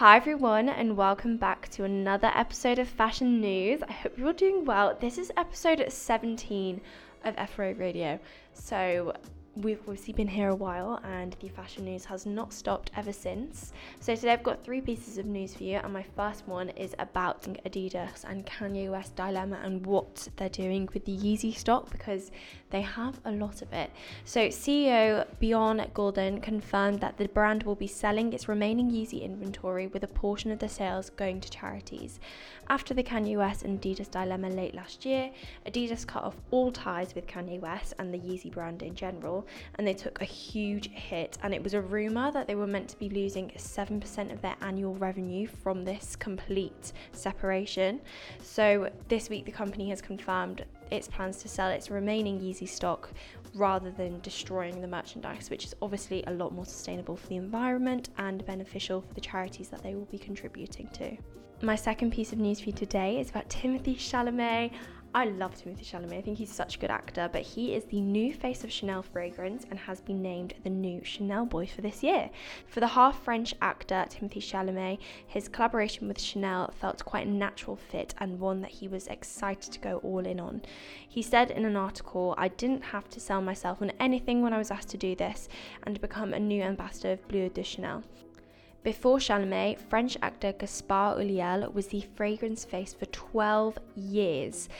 Hi, everyone, and welcome back to another episode of Fashion News. I hope you're all doing well. This is episode 17 of FRA Radio. So, we've obviously been here a while and the fashion news has not stopped ever since. So today I've got three pieces of news for you and my first one is about Adidas and Kanye West dilemma and what they're doing with the Yeezy stock because they have a lot of it. So CEO Bjorn Gulden confirmed that the brand will be selling its remaining Yeezy inventory with a portion of the sales going to charities. After the Kanye West and Adidas dilemma late last year, Adidas cut off all ties with Kanye West and the Yeezy brand in general and they took a huge hit. And it was a rumor that they were meant to be losing 7% of their annual revenue from this complete separation. So this week, the company has confirmed its plans to sell its remaining Yeezy stock rather than destroying the merchandise, which is obviously a lot more sustainable for the environment and beneficial for the charities that they will be contributing to. My second piece of news for you today is about Timothee Chalamet. I love Timothee Chalamet. I think he's such a good actor, but he is the new face of Chanel fragrance and has been named the new Chanel boy for this year. For the half French actor Timothee Chalamet, his collaboration with Chanel felt quite a natural fit and one that he was excited to go all in on. He said in an article, I didn't have to sell myself on anything when I was asked to do this and become a new ambassador of Bleu de Chanel. Before Chalamet, French actor Gaspard Ulliel was the fragrance face for 12 years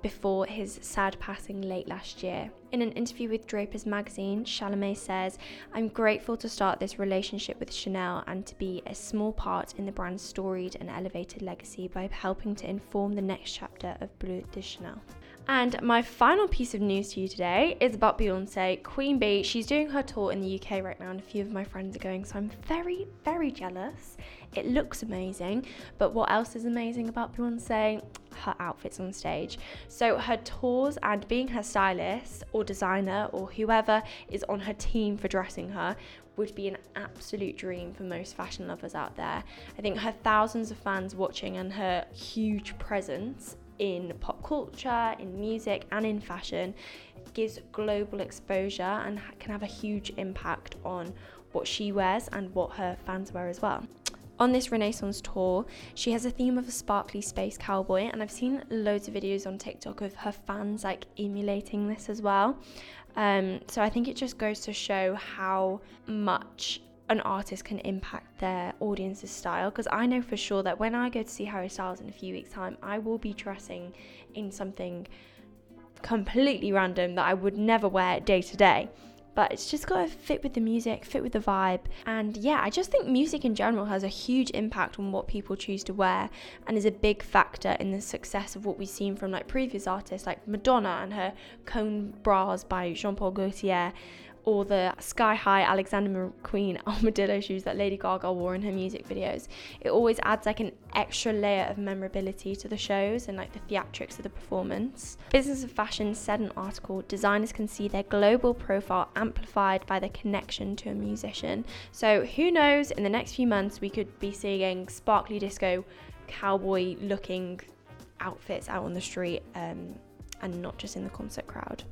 before his sad passing late last year. In an interview with Drapers magazine, Chalamet says, I'm grateful to start this relationship with Chanel and to be a small part in the brand's storied and elevated legacy by helping to inform the next chapter of Bleu de Chanel. And my final piece of news to you today is about Beyonce, Queen Bee. She's doing her tour in the UK right now, and a few of my friends are going, so I'm very, very jealous. It looks amazing, but what else is amazing about Beyonce? Her outfits on stage. So, her tours and being her stylist or designer or whoever is on her team for dressing her would be an absolute dream for most fashion lovers out there. I think her thousands of fans watching and her huge presence in pop culture, in music, and in fashion gives global exposure and can have a huge impact on what she wears and what her fans wear as well. On this Renaissance tour, she has a theme of a sparkly space cowboy, and I've seen loads of videos on TikTok of her fans like emulating this as well. Um, so I think it just goes to show how much an artist can impact their audience's style because I know for sure that when I go to see Harry Styles in a few weeks' time, I will be dressing in something completely random that I would never wear day to day. But it's just got to fit with the music, fit with the vibe. And yeah, I just think music in general has a huge impact on what people choose to wear and is a big factor in the success of what we've seen from like previous artists like Madonna and her cone bras by Jean Paul Gaultier or the sky high Alexander McQueen armadillo shoes that Lady Gaga wore in her music videos. It always adds like an extra layer of memorability to the shows and like the theatrics of the performance. Business of Fashion said an article designers can see their global profile amplified by their connection to a musician. So who knows, in the next few months, we could be seeing sparkly disco, cowboy looking outfits out on the street um, and not just in the concert crowd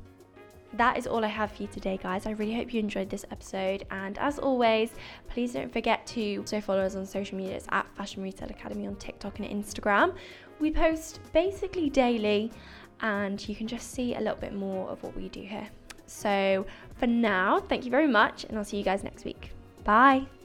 that is all I have for you today, guys. I really hope you enjoyed this episode. And as always, please don't forget to also follow us on social media. It's at Fashion Retail Academy on TikTok and Instagram. We post basically daily, and you can just see a little bit more of what we do here. So for now, thank you very much, and I'll see you guys next week. Bye.